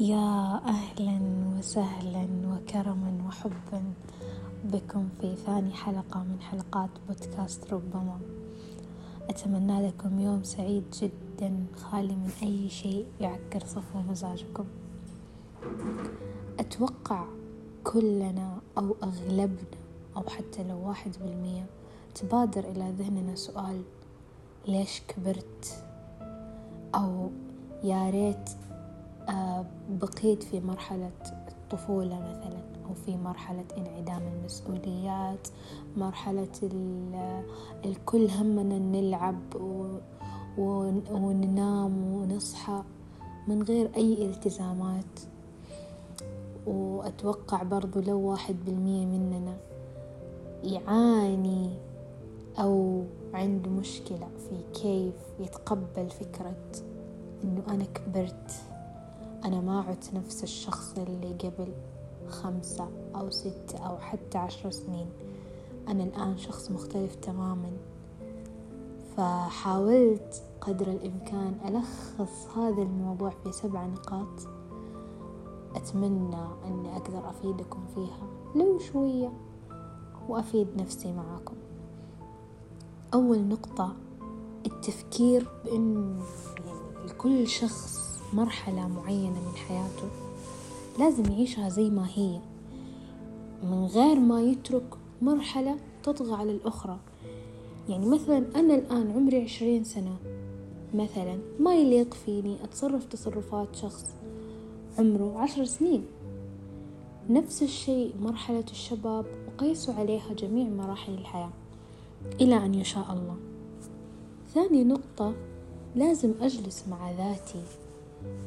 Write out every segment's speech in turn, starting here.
يا أهلا وسهلا وكرما وحبا بكم في ثاني حلقة من حلقات بودكاست ربما. أتمنى لكم يوم سعيد جدا خالي من أي شيء يعكر صفو مزاجكم. أتوقع كلنا أو أغلبنا أو حتى لو واحد بالمية تبادر إلى ذهننا سؤال ليش كبرت؟ أو يا ريت بقيت في مرحلة الطفولة مثلا أو في مرحلة انعدام المسؤوليات مرحلة الكل همنا نلعب وننام ونصحى من غير أي التزامات. وأتوقع برضو لو واحد بالمية مننا يعاني أو عنده مشكلة في كيف يتقبل فكرة إنه أنا كبرت. أنا ما عدت نفس الشخص اللي قبل خمسة أو ستة أو حتى عشر سنين. أنا الآن شخص مختلف تماما. فحاولت قدر الإمكان ألخص هذا الموضوع في سبع نقاط. أتمنى أني أقدر أفيدكم فيها. لو شوية وأفيد نفسي معاكم. أول نقطة التفكير بأن يعني لكل شخص مرحلة معينة من حياته لازم يعيشها زي ما هي. من غير ما يترك مرحلة تطغى على الأخرى. يعني مثلا أنا الآن عمري عشرين سنة. مثلا ما يليق فيني أتصرف تصرفات شخص عمره عشر سنين. نفس الشيء مرحلة الشباب وقيسوا عليها جميع مراحل الحياة إلى أن يشاء الله. ثاني نقطة لازم أجلس مع ذاتي.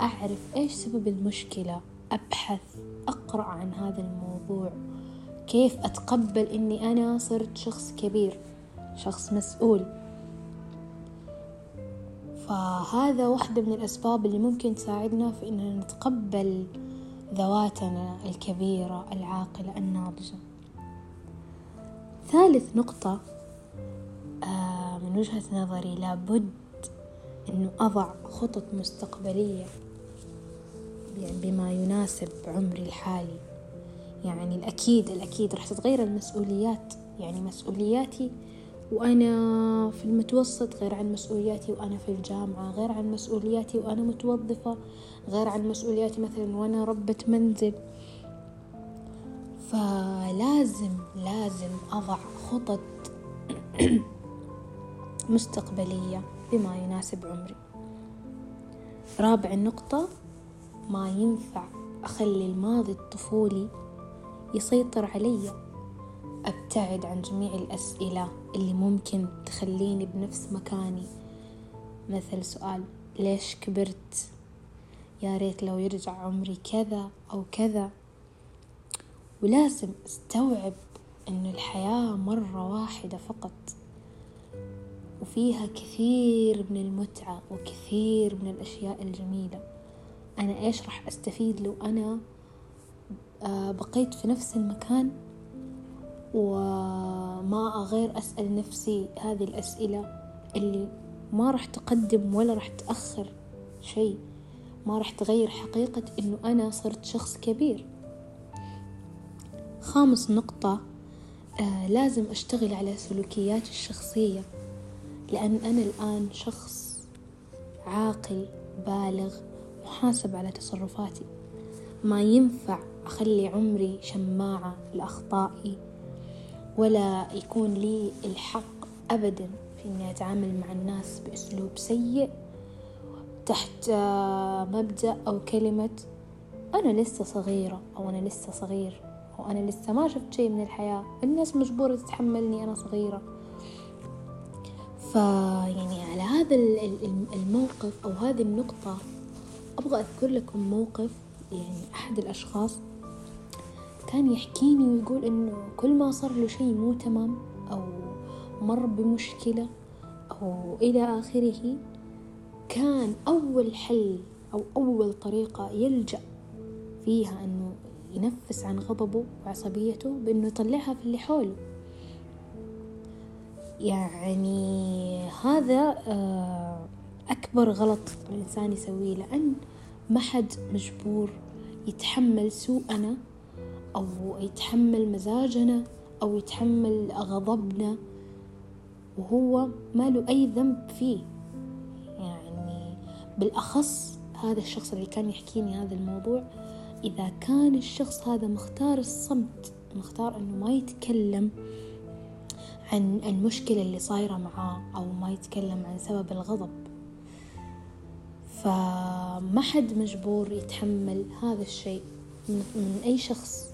أعرف إيش سبب المشكلة أبحث أقرأ عن هذا الموضوع. كيف أتقبل إني أنا صرت شخص كبير شخص مسؤول؟ فهذا واحدة من الأسباب اللي ممكن تساعدنا في إننا نتقبل ذواتنا الكبيرة العاقلة الناضجة. ثالث نقطة آه، من وجهة نظري لابد أنه أضع خطط مستقبلية بما يناسب عمري الحالي. يعني الأكيد الأكيد راح تتغير المسؤوليات. يعني مسؤولياتي وأنا في المتوسط غير عن مسؤولياتي وأنا في الجامعة غير عن مسؤولياتي وأنا متوظفة غير عن مسؤولياتي مثلا وأنا ربة منزل. فلازم لازم أضع خطط مستقبلية بما يناسب عمري. رابع نقطة ما ينفع أخلي الماضي الطفولي يسيطر علي. أبتعد عن جميع الأسئلة اللي ممكن تخليني بنفس مكاني. مثل سؤال ليش كبرت؟ يا ريت لو يرجع عمري كذا أو كذا. ولازم أستوعب أن الحياة مرة واحدة فقط. وفيها كثير من المتعة وكثير من الأشياء الجميلة. أنا إيش راح أستفيد لو أنا آه، بقيت في نفس المكان وما أغير أسأل نفسي هذه الأسئلة اللي ما راح تقدم ولا راح تأخر شيء ما راح تغير حقيقة إنه أنا صرت شخص كبير. خامس نقطة آه لازم أشتغل على سلوكياتي الشخصية. لأن أنا الآن شخص عاقل بالغ محاسب على تصرفاتي. ما ينفع أخلي عمري شماعة لأخطائي ولا يكون لي الحق أبدا في إني أتعامل مع الناس بأسلوب سيء تحت مبدأ أو كلمة أنا لسه صغيرة أو أنا لسه صغير أو أنا لسه ما شفت شيء من الحياة. الناس مجبورة تتحملني أنا صغيرة. فيعني على هذا الموقف أو هذه النقطة أبغى أذكر لكم موقف يعني أحد الأشخاص كان يحكيني ويقول إنه كل ما صار له شيء مو تمام أو مر بمشكلة أو إلى آخره كان أول حل أو أول طريقة يلجأ فيها إنه ينفس عن غضبه وعصبيته بإنه يطلعها في اللي حوله. يعني هذا آه، أكبر غلط الإنسان يسويه لأن ما حد مجبور يتحمل سوءنا أو يتحمل مزاجنا أو يتحمل غضبنا وهو ما له أي ذنب فيه. يعني بالأخص هذا الشخص اللي كان يحكيني هذا الموضوع إذا كان الشخص هذا مختار الصمت مختار أنه ما يتكلم عن المشكلة اللي صايرة معاه أو ما يتكلم عن سبب الغضب. فما حد مجبور يتحمل هذا الشيء من أي شخص.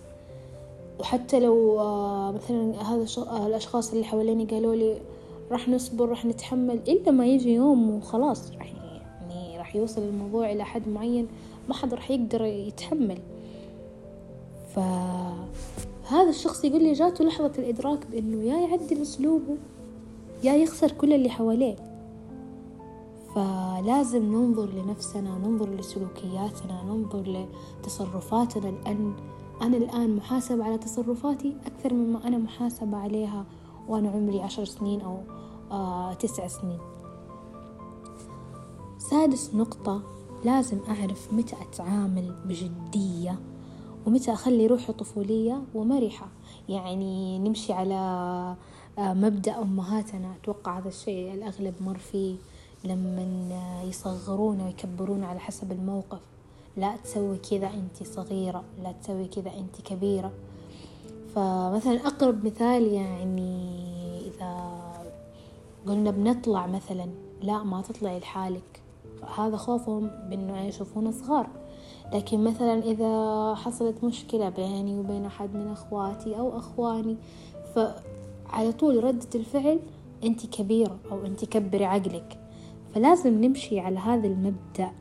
وحتى لو آه، مثلا هذا الأشخاص اللي حواليني قالوا لي راح نصبر راح نتحمل إلا ما يجي يوم وخلاص راح يعني راح يوصل الموضوع إلى حد معين ما حد راح يقدر يتحمل. فهذا الشخص يقول لي جاته لحظة الإدراك بأنه يا يعدل أسلوبه يا يخسر كل اللي حواليه. فلازم ننظر لنفسنا ننظر لسلوكياتنا ننظر لتصرفاتنا. لأن أنا الآن محاسبة على تصرفاتي أكثر مما أنا محاسبة عليها وأنا عمري عشر سنين أو آه تسع سنين. سادس نقطة لازم أعرف متى أتعامل بجدية ومتى أخلي روحي طفولية ومرحة؟ يعني نمشي على آه، مبدأ أمهاتنا. أتوقع هذا الشيء الأغلب مر فيه لما يصغرونا ويكبرونا على حسب الموقف. لا تسوي كذا أنت صغيرة لا تسوي كذا أنت كبيرة. فمثلا أقرب مثال يعني إذا قلنا بنطلع مثلا لا ما تطلعي لحالك. هذا خوفهم بأنه يشوفونا صغار. لكن مثلا إذا حصلت مشكلة بيني وبين أحد من أخواتي أو أخواني فعلى طول ردة الفعل أنت كبيرة أو أنت كبري عقلك. فلازم نمشي على هذا المبدأ.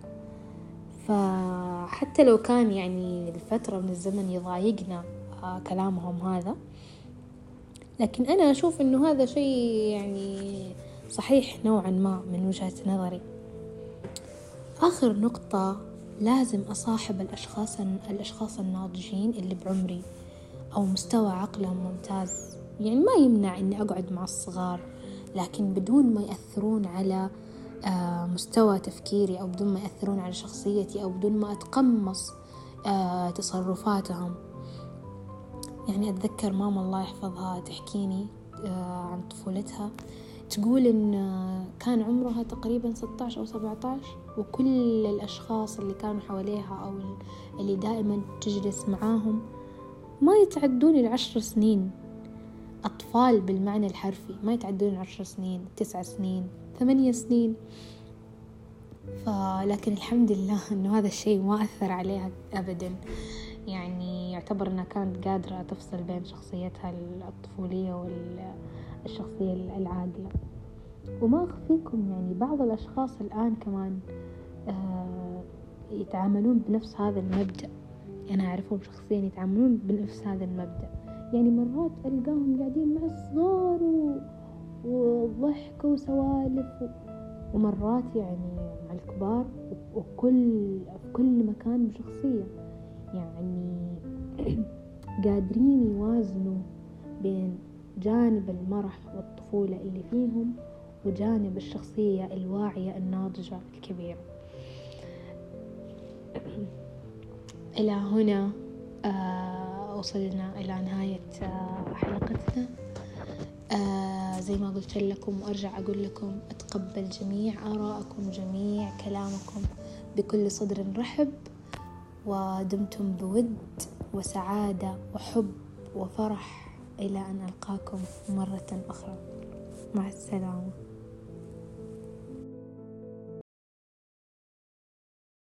فحتى لو كان يعني لفترة من الزمن يضايقنا آه، كلامهم هذا. لكن أنا أشوف إنه هذا شيء يعني صحيح نوعا ما من وجهة نظري. آخر نقطة لازم أصاحب الأشخاص الأشخاص الناضجين اللي بعمري أو مستوى عقلهم ممتاز. يعني ما يمنع إني أقعد مع الصغار لكن بدون ما يأثرون على آه، مستوى تفكيري أو بدون ما يأثرون على شخصيتي أو بدون ما أتقمص آه، تصرفاتهم. يعني أتذكر ماما الله يحفظها تحكيني آه، عن طفولتها. تقول إن كان عمرها تقريبا 16 أو 17 وكل الأشخاص اللي كانوا حواليها أو اللي دائما تجلس معاهم ما يتعدون العشر سنين. أطفال بالمعنى الحرفي ما يتعدون العشر سنين تسع سنين ثمانية سنين. فلكن الحمد لله إنه هذا الشيء ما أثر عليها أبدا. يعني يعتبر أنها كانت قادرة تفصل بين شخصيتها الطفولية والشخصية العاقلة وما أخفيكم يعني بعض الأشخاص الآن كمان يتعاملون بنفس هذا المبدأ. أنا أعرفهم شخصيا يتعاملون بنفس هذا المبدأ. يعني مرات ألقاهم قاعدين مع الصغار وضحك وسوالف ومرات يعني مع الكبار وكل في كل مكان بشخصية يعني قادرين يوازنوا بين جانب المرح والطفولة اللي فيهم وجانب الشخصية الواعية الناضجة الكبيرة. إلى هنا آه وصلنا إلى نهاية آه حلقتنا. آه زي ما قلت لكم وأرجع أقول لكم أتقبل جميع آراءكم جميع كلامكم بكل صدر رحب. ودمتم بود وسعادة وحب وفرح إلى أن ألقاكم مرة أخرى. مع السلامة.